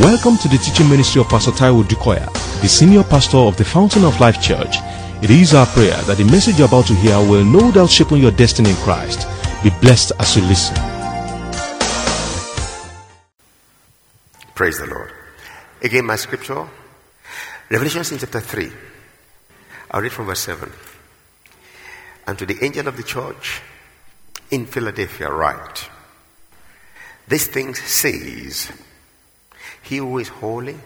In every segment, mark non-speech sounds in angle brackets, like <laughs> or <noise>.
Welcome to the teaching ministry of Pastor Taiwo Odukoya, the senior pastor of the Fountain of Life Church. It is our prayer that the message you're about to hear will no doubt shape your destiny in Christ. Be blessed as you listen. Praise the Lord. Again, my scripture, Revelation chapter 3. I'll read from verse 7. And to the angel of the church in Philadelphia, write This thing says, He who is holy,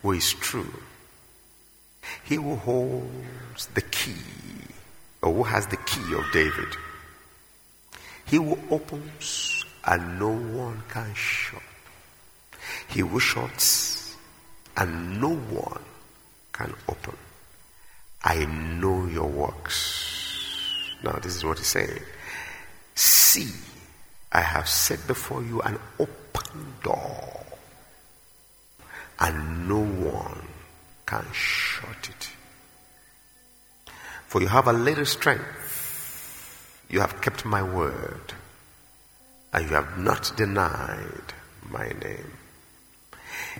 who is true, he who holds the key, or who has the key of David, he who opens and no one can shut, he who shuts and no one can open. I know your works. Now, this is what he's saying. See, I have set before you an open door, and no one can shut it. For you have a little strength, you have kept my word, and you have not denied my name.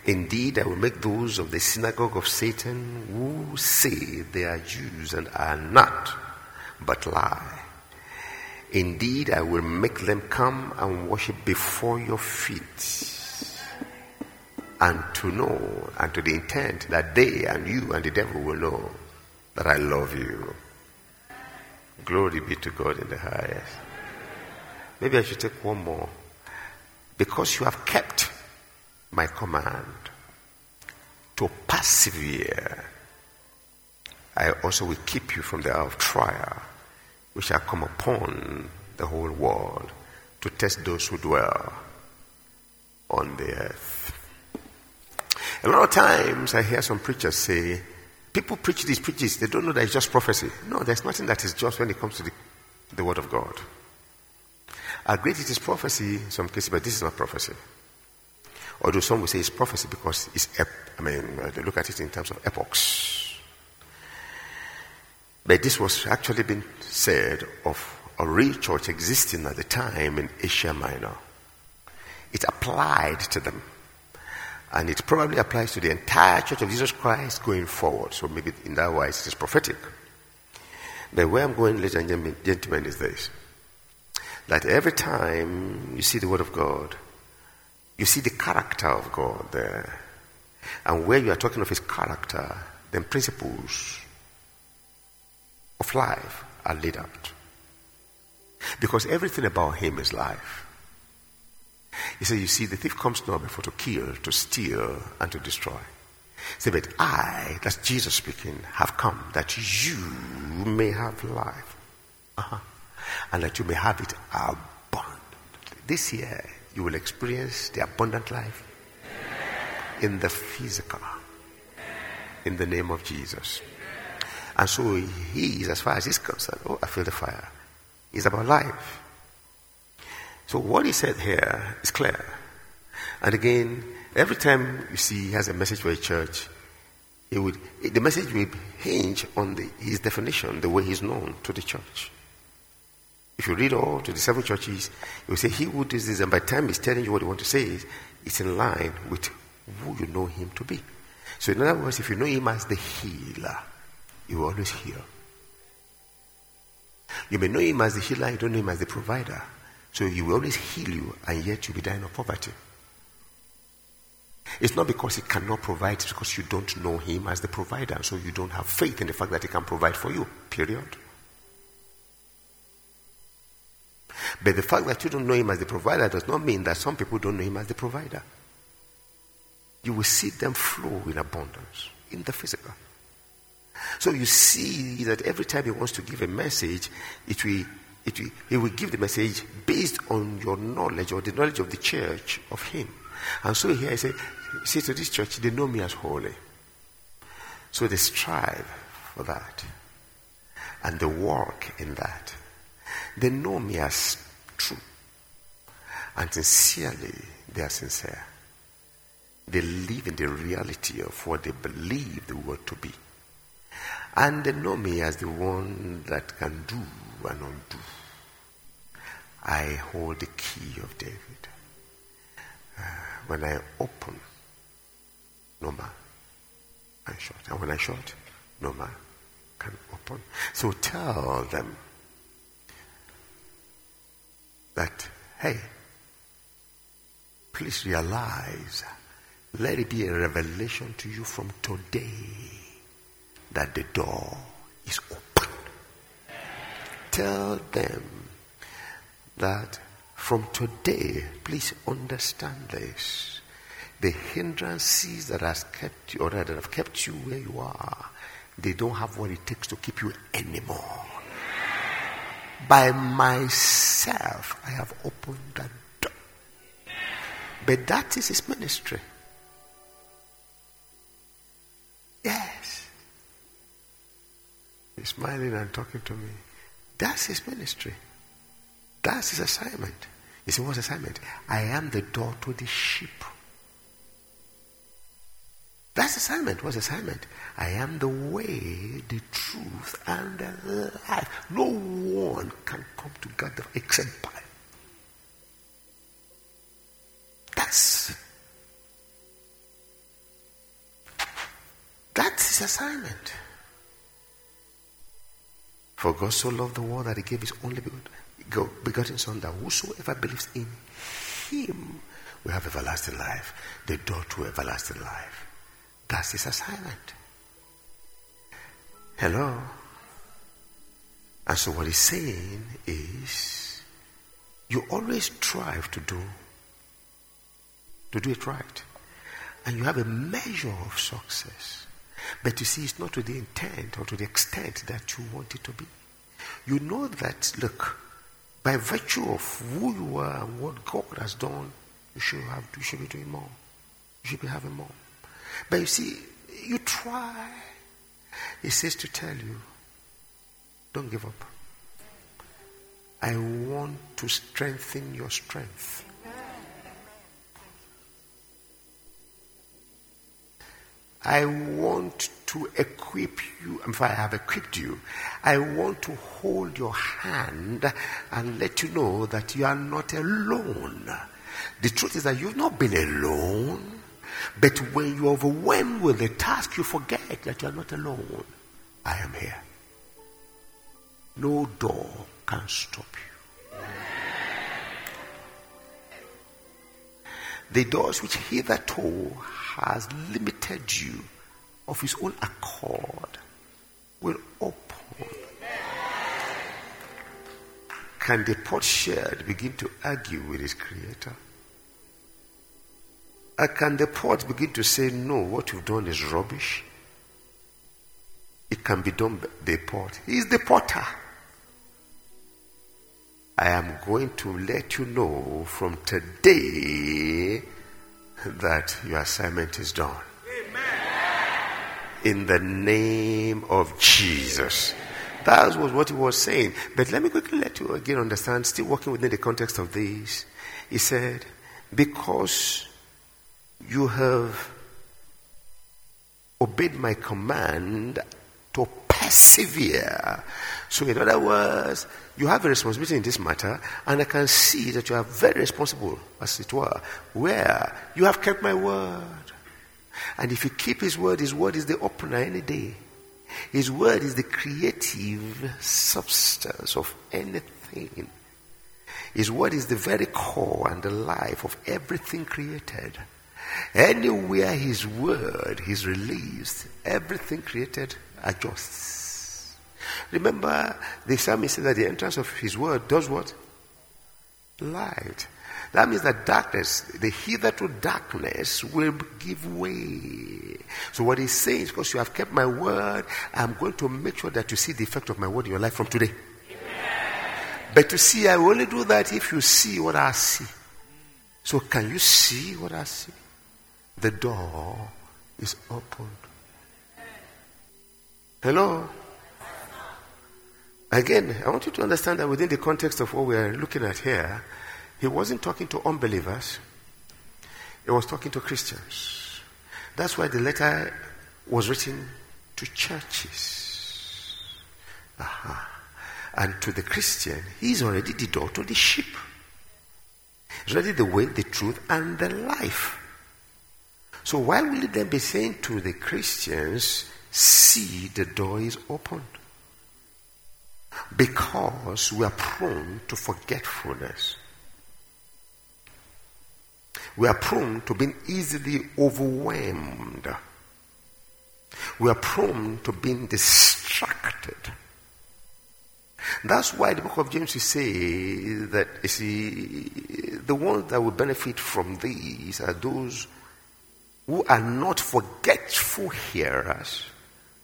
Indeed, I will make those of the synagogue of Satan who say they are Jews and are not, but lie. Indeed, I will make them come and worship before your feet, and to know, and to the intent that they and you and the devil will know that I love you. Glory be to God in the highest. Maybe I should take one more. Because you have kept my command to persevere, I also will keep you from the hour of trial, which shall come upon the whole world to test those who dwell on the earth. A lot of times I hear some preachers say, people preach these preaches, they don't know that it's just prophecy. No, there's nothing that is just when it comes to the, the word of God. I agree it is prophecy in some cases, but this is not prophecy. Although some will say it's prophecy because it's, ep- I mean, uh, they look at it in terms of epochs. But this was actually being said of a real church existing at the time in Asia Minor. It applied to them. And it probably applies to the entire Church of Jesus Christ going forward. So maybe in that wise it is prophetic. But where I'm going, ladies and gentlemen, is this. That every time you see the Word of God, you see the character of God there. And where you are talking of His character, then principles of life are laid out. Because everything about Him is life. He said, You see, the thief comes not before to kill, to steal, and to destroy. He said, But I, that's Jesus speaking, have come that you may have life. Uh-huh. And that you may have it abundantly. This year, you will experience the abundant life in the physical. In the name of Jesus. And so he is, as far as he's concerned, oh, I feel the fire. It's about life. So what he said here is clear. And again, every time you see he has a message for a church, it would, the message will hinge on the, his definition, the way he's known to the church. If you read all to the seven churches, you will say, He who does this, and by the time he's telling you what he wants to say, is it's in line with who you know him to be. So, in other words, if you know him as the healer, you will always heal. You may know him as the healer, you don't know him as the provider. So, he will always heal you, and yet you'll be dying of poverty. It's not because he cannot provide, it's because you don't know him as the provider, so you don't have faith in the fact that he can provide for you, period. But the fact that you don't know him as the provider does not mean that some people don't know him as the provider. You will see them flow in abundance in the physical. So you see that every time he wants to give a message, it will, it will, he will give the message based on your knowledge or the knowledge of the church of him. And so here I say, see to this church, they know me as holy. So they strive for that. And they work in that. They know me as true. And sincerely, they are sincere. They live in the reality of what they believe the word to be. And they know me as the one that can do and undo. I hold the key of David. Uh, when I open, no man can shut. And when I shut, no man can open. So tell them that, hey, please realize, let it be a revelation to you from today that the door is open. Tell them that from today, please understand this. The hindrances that has kept you, or that have kept you where you are, they don't have what it takes to keep you anymore. By myself, I have opened that door. But that is his ministry. Smiling and talking to me. That's his ministry. That's his assignment. You see, what's assignment? I am the door to the sheep. That's assignment. What's assignment? I am the way, the truth, and the life. No one can come to God except by. That's that's his assignment. For God so loved the world that he gave his only begotten Son, that whosoever believes in him will have everlasting life, the door to everlasting life. That's his assignment. Hello? And so what he's saying is you always strive to do to do it right. And you have a measure of success. But you see, it's not to the intent or to the extent that you want it to be. You know that, look, by virtue of who you are and what God has done, you should have you should be doing more. You should be having more. But you see, you try. He says to tell you, don't give up. I want to strengthen your strength. I want to equip you. If I have equipped you, I want to hold your hand and let you know that you are not alone. The truth is that you've not been alone. But when you're overwhelmed with the task, you forget that you're not alone. I am here. No door can stop you. The doors which hitherto has limited you of his own accord will open. Can the potsherd begin to argue with his creator? Or can the pot begin to say, No, what you've done is rubbish? It can be done by the pot. He's the potter. I am going to let you know from today that your assignment is done. Amen. In the name of Jesus. That was what he was saying. But let me quickly let you again understand, still working within the context of this. He said, Because you have obeyed my command persevere. So, in other words, you have a responsibility in this matter, and I can see that you are very responsible, as it were, where you have kept my word. And if you keep his word, his word is the opener any day. His word is the creative substance of anything. His word is the very core and the life of everything created. Anywhere his word is released, everything created adjusts. Remember, the psalmist said that the entrance of his word does what? Light. That means that darkness, the hitherto darkness, will give way. So what he's saying is, because you have kept my word, I'm going to make sure that you see the effect of my word in your life from today. But to see, I only do that if you see what I see. So can you see what I see? The door is opened. Hello? Again, I want you to understand that within the context of what we're looking at here, he wasn't talking to unbelievers, he was talking to Christians. That's why the letter was written to churches. Aha. And to the Christian, he's already the door to the sheep. He's already the way, the truth, and the life. So why will it then be saying to the Christians, see the door is opened? Because we are prone to forgetfulness. We are prone to being easily overwhelmed. We are prone to being distracted. That's why the book of James will say that you see the ones that will benefit from these are those who are not forgetful hearers.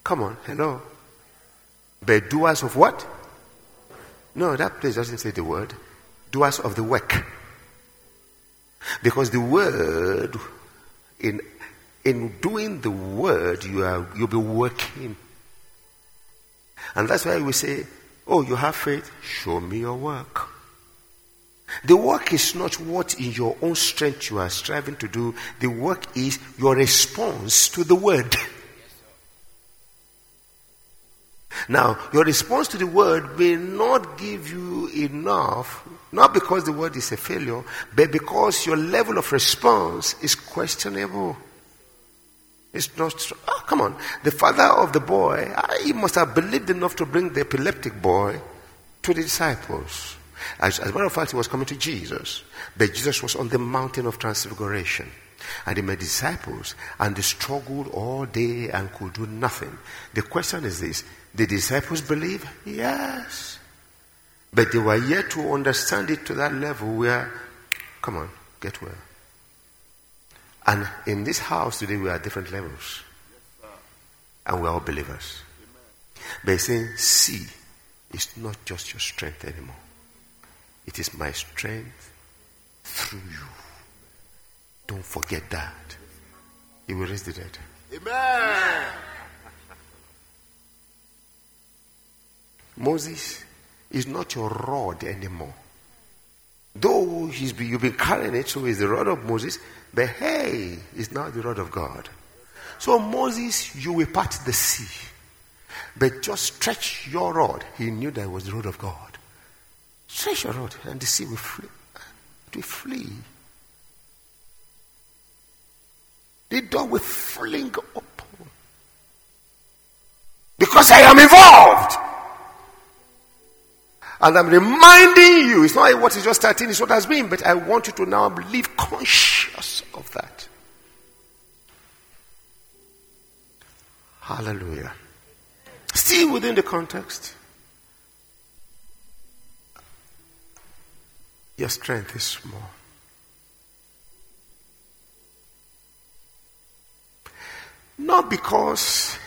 Come on, hello. But doers of what? No, that place doesn't say the word. Doers of the work. Because the word, in, in doing the word, you are, you'll be working. And that's why we say, oh, you have faith? Show me your work. The work is not what in your own strength you are striving to do. The work is your response to the word. <laughs> Now, your response to the word may not give you enough, not because the word is a failure, but because your level of response is questionable. It's not, oh, come on. The father of the boy, ah, he must have believed enough to bring the epileptic boy to the disciples. As, as a matter of fact, he was coming to Jesus, but Jesus was on the mountain of transfiguration. And he made disciples, and they struggled all day and could do nothing. The question is this the disciples believe? Yes. But they were yet to understand it to that level where, come on, get well. And in this house today, we are at different levels. And we are all believers. But saying, see, it's not just your strength anymore. It is my strength through you. Don't forget that. He will raise the dead. Amen. Moses is not your rod anymore. Though you've been carrying it, so he's the rod of Moses, but hey, it's now the rod of God. So Moses, you will part the sea. But just stretch your rod. He knew that was the rod of God. Stretch your rod, and the sea will flee. It will flee. The door will fling open. Because I am involved. And I'm reminding you, it's not what is just starting, it's what has been, but I want you to now live conscious of that. Hallelujah. Still within the context. Your strength is small. Not because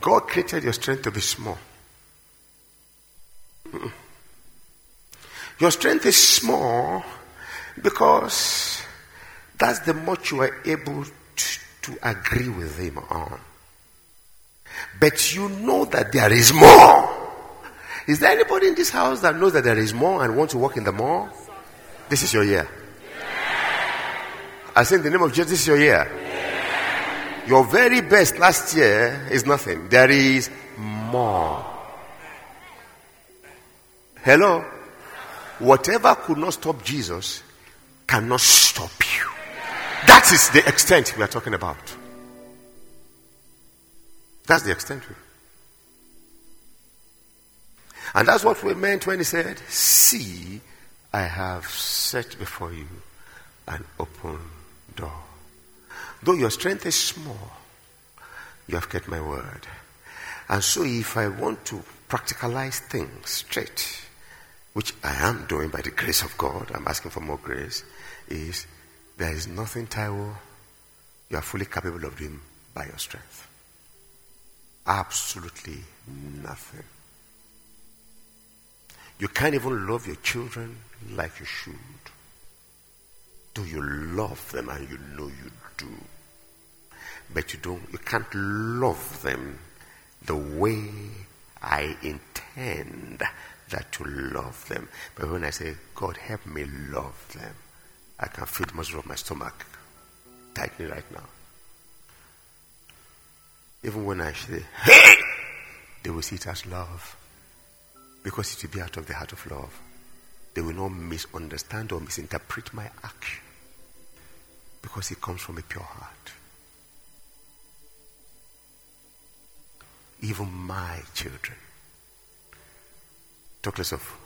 God created your strength to be small. Your strength is small because that's the much you are able to, to agree with Him on. But you know that there is more. Is there anybody in this house that knows that there is more and wants to walk in the more? This is your year. I say in the name of Jesus, this is your year. Your very best last year is nothing. There is more. Hello? Whatever could not stop Jesus cannot stop you. That is the extent we are talking about. That's the extent. And that's what we meant when he said, See, I have set before you an open door. Though your strength is small, you have kept my word. And so if I want to practicalize things straight, which I am doing by the grace of God, I'm asking for more grace, is there is nothing, Taiwo, you are fully capable of doing by your strength. Absolutely nothing. You can't even love your children like you should. Do you love them and you know you do? But you don't, you can't love them the way I intend that to love them. But when I say, God, help me love them, I can feel the muscle of my stomach tightening right now. Even when I say, hey, they will see it as love. Because it will be out of the heart of love. they will not misunderstand or misinterpret my action because it comes from a pure heart. Even my children, talk less of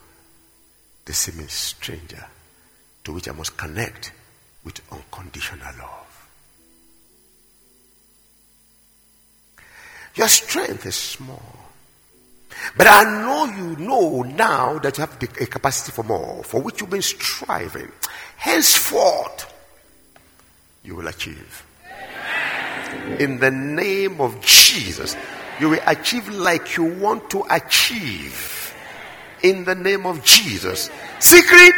the seeming stranger to which I must connect with unconditional love. Your strength is small. But I know you know now that you have the, a capacity for more, for which you've been striving. Henceforth, you will achieve. In the name of Jesus, you will achieve like you want to achieve. In the name of Jesus. Secret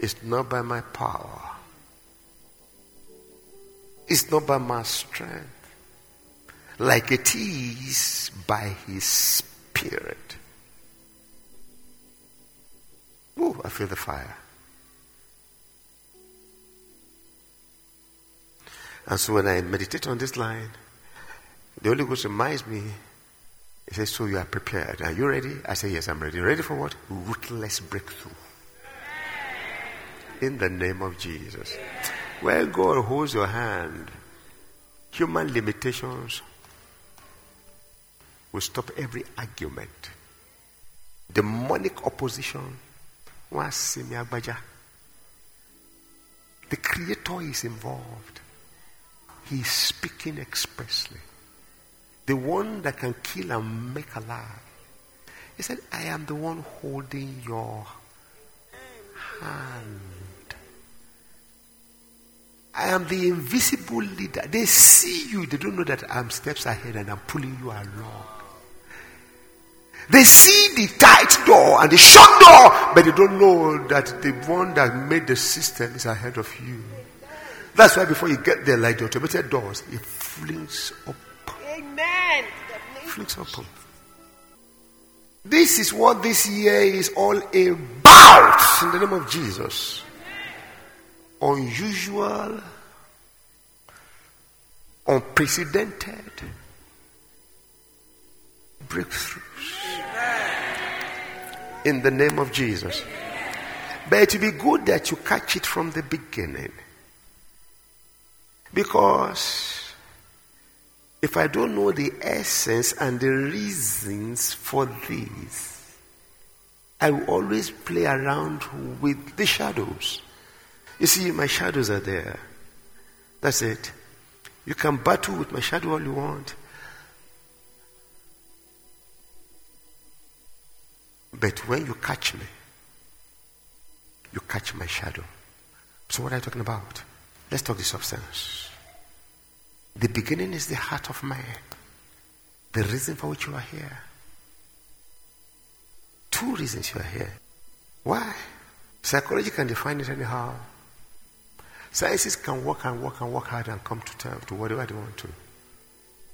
is not by my power. It's not by my strength. Like it is by his spirit. Oh, I feel the fire. And so when I meditate on this line, the Holy Ghost reminds me, He says, So you are prepared. Are you ready? I say, Yes, I'm ready. Ready for what? Ruthless breakthrough. In the name of Jesus. Where God holds your hand, human limitations will stop every argument. Demonic opposition. The Creator is involved. He is speaking expressly. The one that can kill and make alive. He said, I am the one holding your hand. I am the invisible leader. They see you, they don't know that I'm steps ahead and I'm pulling you along. They see the tight door and the shut door, but they don't know that the one that made the system is ahead of you. That's why before you get there, like the automated doors, it flings up. Amen. Flings open. This is what this year is all about in the name of Jesus. Unusual, unprecedented breakthroughs. In the name of Jesus. But it will be good that you catch it from the beginning. Because if I don't know the essence and the reasons for this, I will always play around with the shadows. You see, my shadows are there. That's it. You can battle with my shadow all you want. But when you catch me, you catch my shadow. So what are you talking about? Let's talk the substance. The beginning is the heart of man. The reason for which you are here. Two reasons you are here. Why? Psychology can define it anyhow. Sciences can work and work and work hard and come to term to whatever they want to.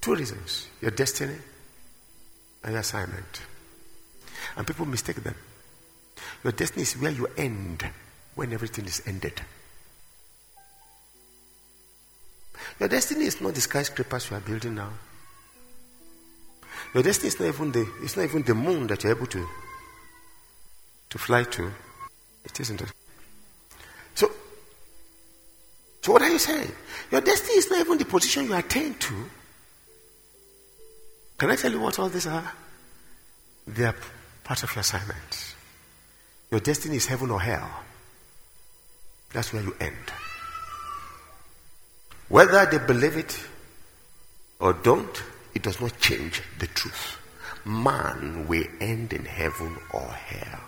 Two reasons. Your destiny and your assignment. And people mistake them. Your destiny is where you end when everything is ended. Your destiny is not the skyscrapers you are building now. Your destiny is not even the it's not even the moon that you're able to to fly to. It isn't. So so what are you saying? Your destiny is not even the position you attain to. Can I tell you what all these are? They are part of your assignment. Your destiny is heaven or hell. That's where you end. Whether they believe it or don't, it does not change the truth. Man will end in heaven or hell.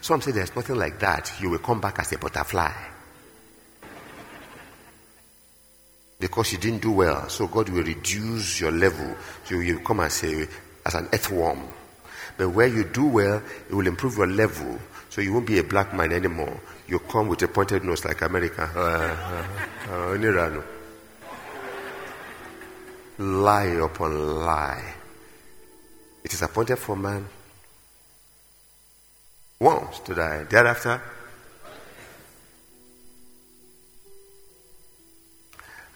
Some say there's nothing like that. You will come back as a butterfly. Because you didn't do well, so God will reduce your level. So you will come as, a, as an earthworm. But where you do well, it will improve your level. So you won't be a black man anymore. You come with a pointed nose like America. Uh, uh, uh, lie upon lie. It is appointed for man once to die. Thereafter,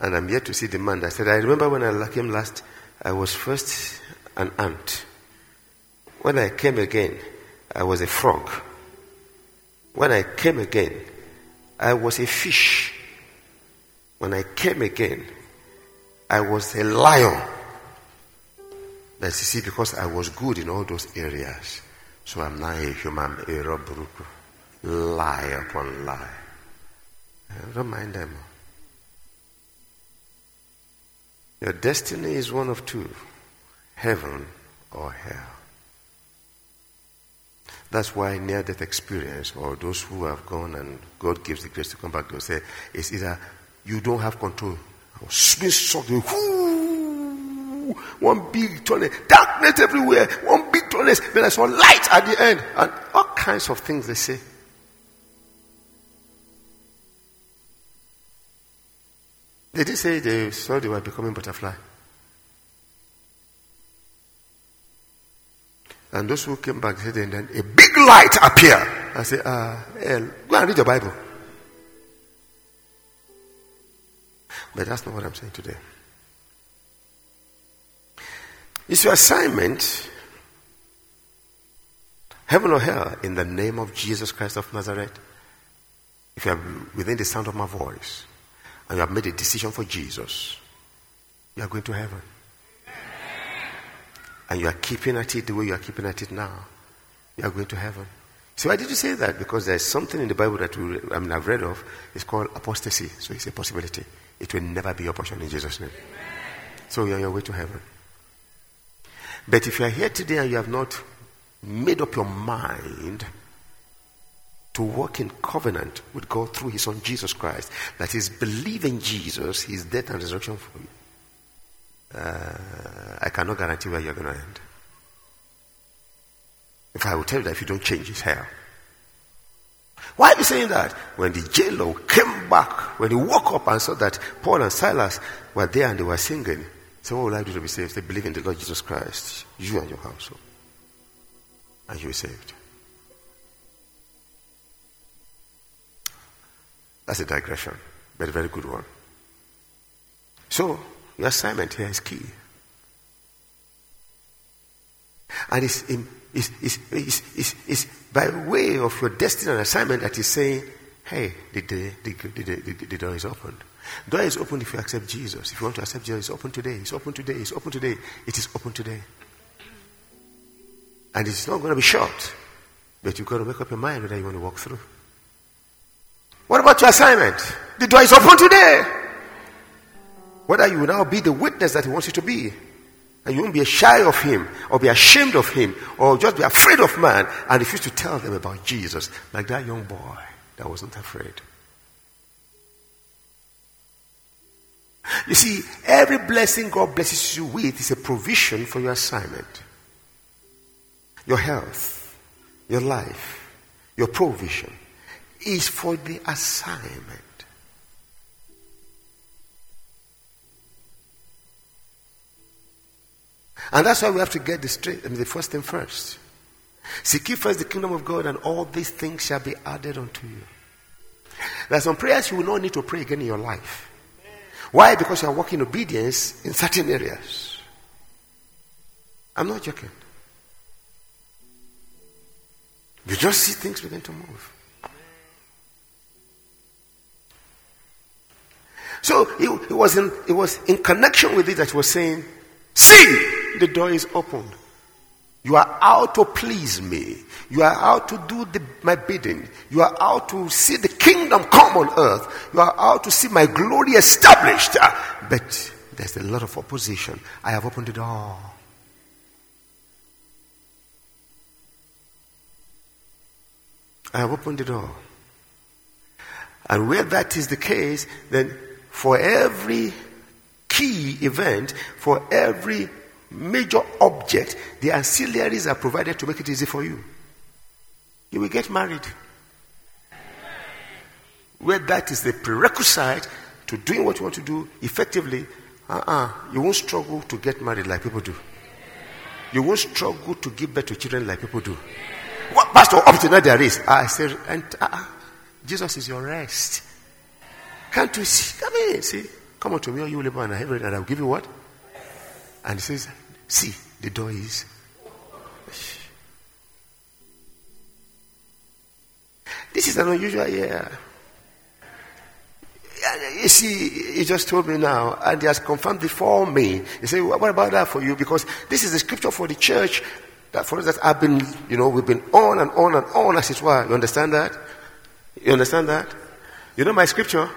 and I'm yet to see the man that said, I remember when I came last, I was first an ant. When I came again, I was a frog. When I came again, I was a fish. When I came again, I was a lion. But you see, because I was good in all those areas, so I'm now a human, a robberuku. Lie upon lie. I don't mind them. Your destiny is one of two heaven or hell. That's why near death experience, or those who have gone and God gives the grace to come back, they'll say, it's either you don't have control, or being sucked, one big tunnel, darkness everywhere, one big tunnel, then I saw light at the end, and all kinds of things they say. They did say they saw they were becoming butterfly. And those who came back said, and then a big light appeared. I said, uh, go and read your Bible. But that's not what I'm saying today. It's your assignment, heaven or hell, in the name of Jesus Christ of Nazareth. If you are within the sound of my voice and you have made a decision for Jesus, you are going to heaven and you are keeping at it the way you are keeping at it now, you are going to heaven. So why did you say that? Because there's something in the Bible that we, I mean, I've read of. It's called apostasy. So it's a possibility. It will never be your portion in Jesus' name. So you're on your way to heaven. But if you are here today and you have not made up your mind to walk in covenant with God through His Son Jesus Christ, that is, believe in Jesus, His death and resurrection for you, uh, I cannot guarantee where you're going to end. If I will tell you that if you don't change, it's hell. Why are you saying that? When the jailer came back, when he woke up and saw that Paul and Silas were there and they were singing, so what will I do to be saved? They believe in the Lord Jesus Christ, you and your household, and you be saved. That's a digression, but a very good one. So, your assignment here is key. And it's, it's, it's, it's, it's, it's by way of your destiny and assignment that is saying, hey, the, the, the, the, door is open. Door is open if you accept Jesus. If you want to accept Jesus, it's open today. It's open today. It's open today. It is open today. And it's not going to be short. But you've got to make up your mind whether you want to walk through. What about your assignment? The door is open today. Whether you will now be the witness that he wants you to be. And you won't be shy of him or be ashamed of him or just be afraid of man and refuse to tell them about Jesus like that young boy that wasn't afraid. You see, every blessing God blesses you with is a provision for your assignment. Your health, your life, your provision is for the assignment. And that's why we have to get the straight, I mean, the first thing first. Seek first the kingdom of God, and all these things shall be added unto you. There are some prayers you will not need to pray again in your life. Why? Because you are walking obedience in certain areas. I'm not joking. You just see things begin to move. So it, it, was in, it was in connection with it that he was saying, See, the door is open. You are out to please me. You are out to do the, my bidding. You are out to see the kingdom come on earth. You are out to see my glory established. Ah, but there's a lot of opposition. I have opened the door. I have opened the door. And where that is the case, then for every key event, for every major object, the ancillaries are provided to make it easy for you. You will get married. Where that is the prerequisite to doing what you want to do effectively, uh-uh, you won't struggle to get married like people do. You won't struggle to give birth to children like people do. What, Pastor, up to now there is. I said, and uh-uh, Jesus is your rest. Can't you see? Come in, see. Come unto me, all you labor and heaven, and I'll give you what? And he says, See, the door is. This is an unusual year. You see, he just told me now, and he has confirmed before me. He said, What about that for you? Because this is the scripture for the church that for us that I've been, you know, we've been on and on and on as it were. You understand that? You understand that? You know my scripture?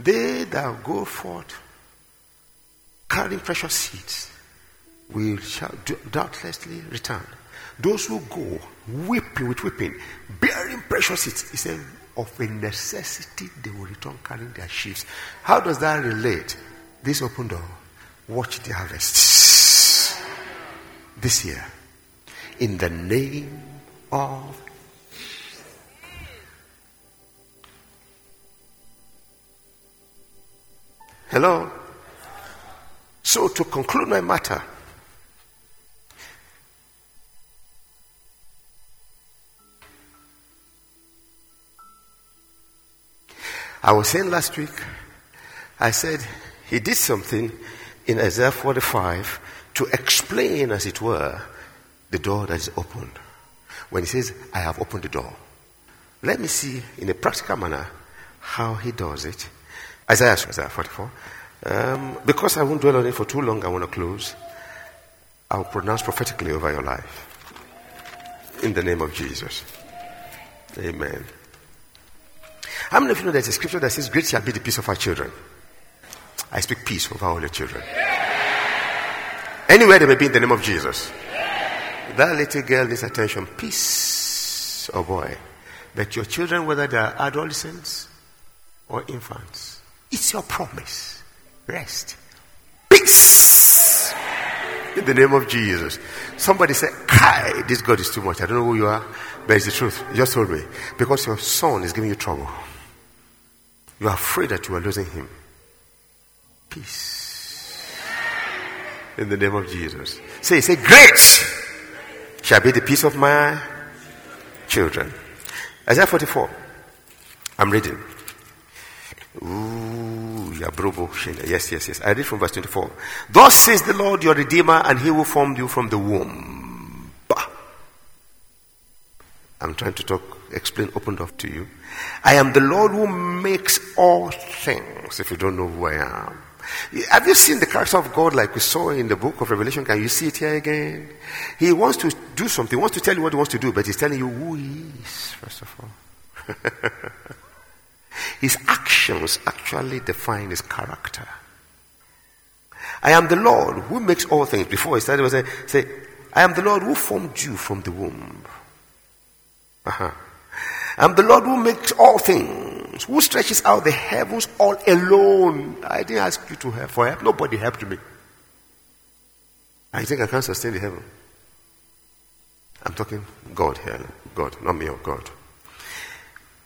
They that go forth carrying precious seeds will doubtlessly return. Those who go weeping with weeping, bearing precious seeds, he said, of a necessity they will return carrying their sheaves. How does that relate? This open door. Watch the harvest this year. In the name of Hello? So, to conclude my matter, I was saying last week, I said he did something in Isaiah 45 to explain, as it were, the door that is opened. When he says, I have opened the door. Let me see in a practical manner how he does it. Isaiah, Isaiah 44. Um, because I won't dwell on it for too long, I want to close. I'll pronounce prophetically over your life. In the name of Jesus. Amen. How many of you know there's a scripture that says, Great shall be the peace of our children? I speak peace over all your children. Anywhere they may be in the name of Jesus. That little girl needs attention. Peace, oh boy. But your children, whether they are adolescents or infants, it's your promise. Rest. Peace. In the name of Jesus. Somebody said, Kai, this God is too much. I don't know who you are, but it's the truth. You just told me. Because your son is giving you trouble. You are afraid that you are losing him. Peace. In the name of Jesus. Say, say, grace shall be the peace of my children. Isaiah 44. I'm reading. Ooh, yes, yes, yes. I read from verse 24. Thus says the Lord your Redeemer, and he who formed you from the womb. I'm trying to talk, explain, opened up to you. I am the Lord who makes all things, if you don't know who I am. Have you seen the character of God like we saw in the book of Revelation? Can you see it here again? He wants to do something, he wants to tell you what he wants to do, but he's telling you who he is, first of all. <laughs> his actions actually define his character. I am the Lord who makes all things. Before he started, he was say, I am the Lord who formed you from the womb. Uh-huh. I'm the Lord who makes all things, who stretches out the heavens all alone. I didn't ask you to help for help. Nobody helped me. I think I can't sustain the heaven. I'm talking God here. God, not me or God.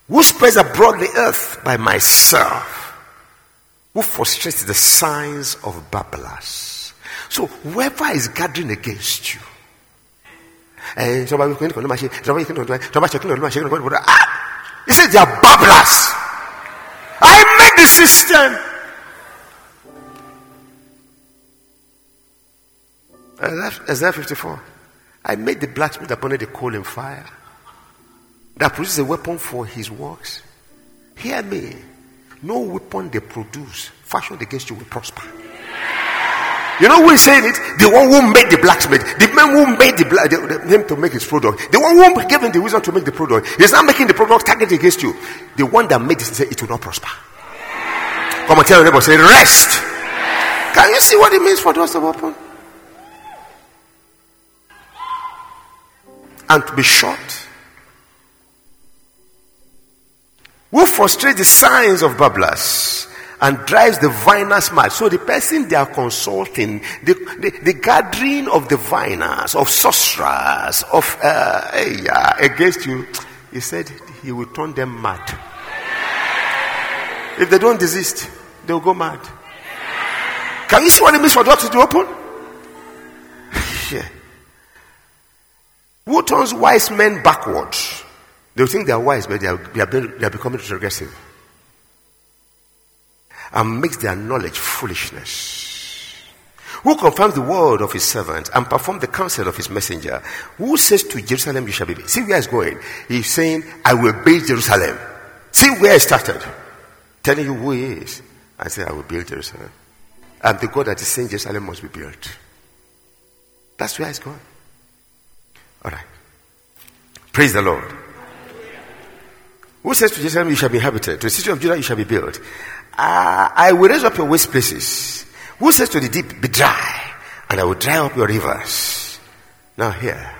Who spreads abroad the earth by myself? Who frustrates the signs of babblers? So whoever is gathering against you, he said they are babblers. I made the system. Isaiah 54. I made the blacksmith upon it the coal and fire that produces a weapon for his works. Hear me. No weapon they produce fashioned against you will prosper. You know who is saying it? The one who made the blacksmith, the man who made the, black, the, the, him to make his product, the one who gave him the wisdom to make the product. He's not making the product targeted against you. The one that made this, it will not prosper. Come and tell your neighbor, say rest. Can you see what it means for those to open? And to be short. Who frustrates the signs of babblers and drives diviners mad. So the person they are consulting, the, the, the gathering of the viners, of sorcerers, of uh, yeah, against you, he said he will turn them mad. If they don't desist, they'll go mad. Can you see what it means for doors to open? <laughs> yeah. Who turns wise men backwards? They think they are wise, but they are, they are, they are becoming regressive and makes their knowledge foolishness. who confirms the word of his servant and performs the counsel of his messenger, who says to Jerusalem, You shall be. built? See where he's going. He's saying, I will build Jerusalem. See where he started. Telling you who he is. I say, I will build Jerusalem. And the God that is saying Jerusalem must be built. That's where he's going. All right. Praise the Lord. Who says to Jerusalem, You shall be inhabited? To the city of Judah, you shall be built. Uh, I will raise up your waste places. Who says to the deep, Be dry, and I will dry up your rivers? Now, here,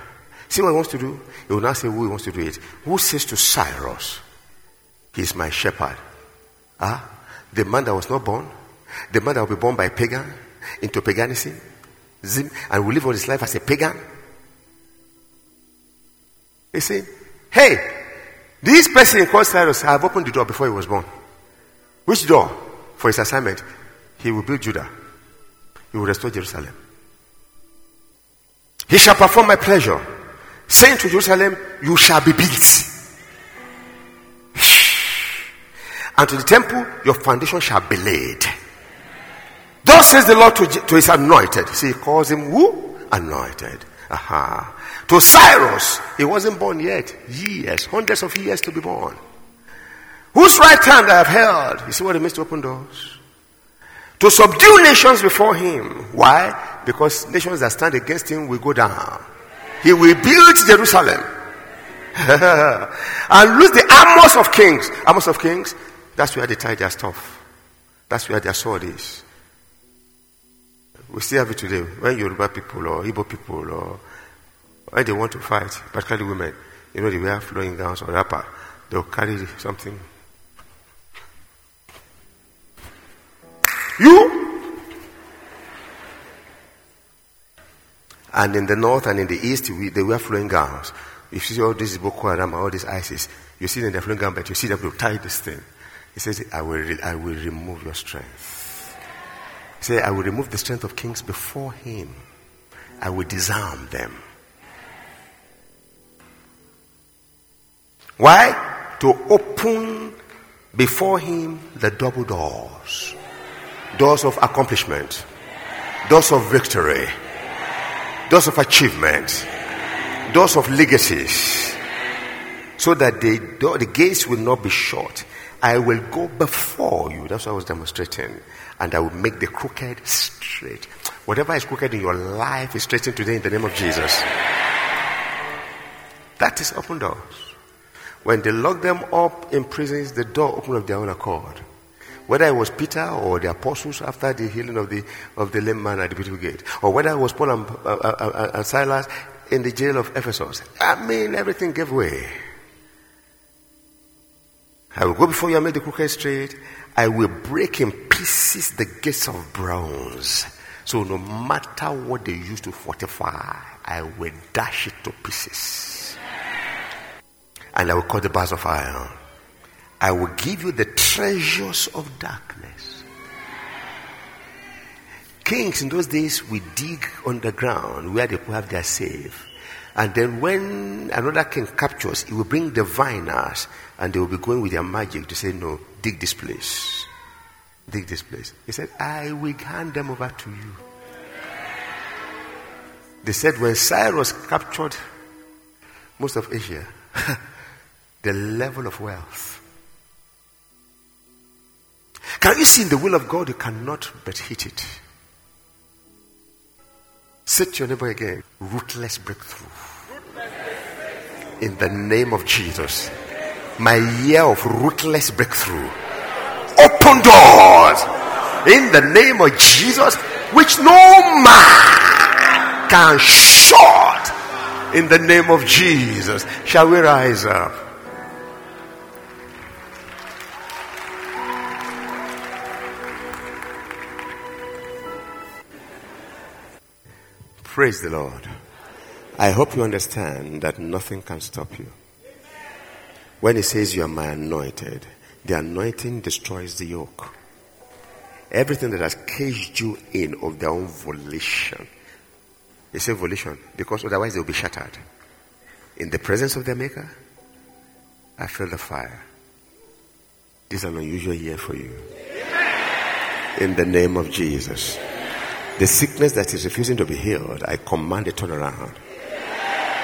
see what he wants to do? He will now say who he wants to do it. Who says to Cyrus, He is my shepherd? Ah, the man that was not born, the man that will be born by pagan into paganism, and will live all his life as a pagan. He said, Hey, this person called Cyrus, I have opened the door before he was born. Which door? For his assignment. He will build Judah. He will restore Jerusalem. He shall perform my pleasure. Saying to Jerusalem, You shall be built. <sighs> And to the temple, your foundation shall be laid. Thus says the Lord to, to his anointed. See, he calls him who? Anointed. Aha. To Cyrus, he wasn't born yet. Years, hundreds of years to be born. Whose right hand I have held. You see what it means to open doors? To subdue nations before him. Why? Because nations that stand against him will go down. He will build Jerusalem. <laughs> and lose the armors of kings. Armors of kings, that's where they tie their stuff. That's where their sword is. We still have it today. When Yoruba people or Igbo people or when they want to fight, particularly women, you know, they wear flowing gowns or wrapper. They'll carry something. You? And in the north and in the east, we, they wear flowing gowns. If you see all these Boko Haram, all these ISIS, you see them in the flowing gown, but you see them tie this thing. He says, I will, re- I will remove your strength. He says, I will remove the strength of kings before him. I will disarm them. Why? To open before him the double doors. Doors of accomplishment. Doors of victory. Doors of achievement. Doors of legacies. So that the, door, the gates will not be shut. I will go before you. That's what I was demonstrating. And I will make the crooked straight. Whatever is crooked in your life is straightened today in the name of Jesus. That is open doors. When they lock them up in prisons, the door opened of their own accord. Whether it was Peter or the apostles after the healing of the, of the lame man at the beautiful gate, or whether it was Paul and, uh, uh, uh, and Silas in the jail of Ephesus. I mean, everything gave way. I will go before you and make the crooked straight. I will break in pieces the gates of bronze. So no matter what they used to fortify, I will dash it to pieces and I will cut the bars of iron. I will give you the treasures of darkness. Kings in those days will dig underground where they could have their safe. And then when another king captures, he will bring diviners and they will be going with their magic to say, No, dig this place. Dig this place. He said, I will hand them over to you. They said when Cyrus captured most of Asia, <laughs> the level of wealth. Can you see in the will of God? You cannot but hit it. Say to your neighbor again, rootless breakthrough. In the name of Jesus. My year of rootless breakthrough. Open doors. In the name of Jesus, which no man can shut. In the name of Jesus. Shall we rise up? Praise the Lord. I hope you understand that nothing can stop you. When he says you are my anointed, the anointing destroys the yoke. Everything that has caged you in of their own volition. They say volition because otherwise they'll be shattered. In the presence of their maker, I feel the fire. This is an unusual year for you. In the name of Jesus. The sickness that is refusing to be healed, I command a turnaround.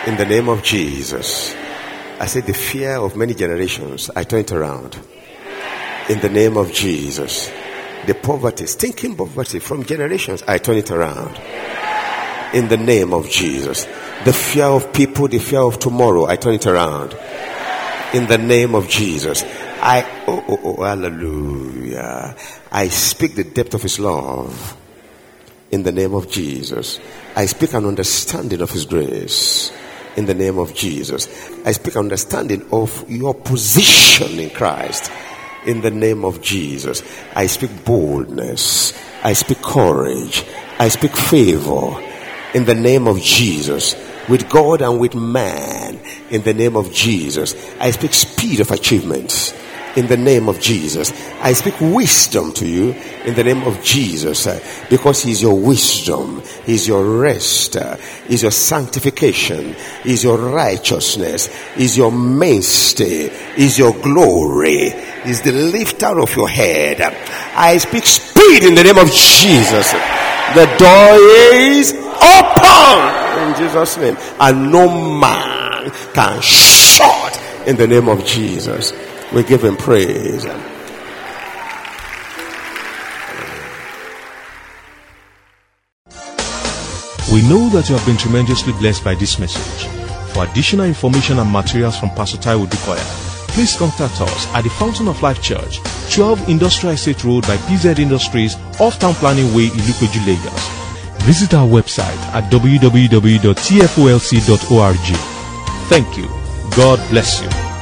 In the name of Jesus. I said the fear of many generations, I turn it around. In the name of Jesus. The poverty, stinking poverty from generations, I turn it around. In the name of Jesus. The fear of people, the fear of tomorrow, I turn it around. In the name of Jesus. I, oh, oh, oh, hallelujah. I speak the depth of his love. In the name of Jesus. I speak an understanding of his grace in the name of Jesus. I speak understanding of your position in Christ in the name of Jesus. I speak boldness. I speak courage. I speak favor in the name of Jesus with God and with man in the name of Jesus. I speak speed of achievements in the name of Jesus. I speak wisdom to you in the name of Jesus because He's your wisdom, He's your rest, uh, He's your sanctification, He's your righteousness, He's your mainstay, He's your glory, He's the lifter of your head. I speak speed in the name of Jesus. The door is open in Jesus' name, and no man can shut in the name of Jesus. We give him praise. We know that you have been tremendously blessed by this message. For additional information and materials from Pastor Taiwo Odukoya, please contact us at the Fountain of Life Church, 12 Industrial Estate Road by PZ Industries, off Town Planning Way, Ilupeju, Lagos. Visit our website at www.tfolc.org. Thank you. God bless you.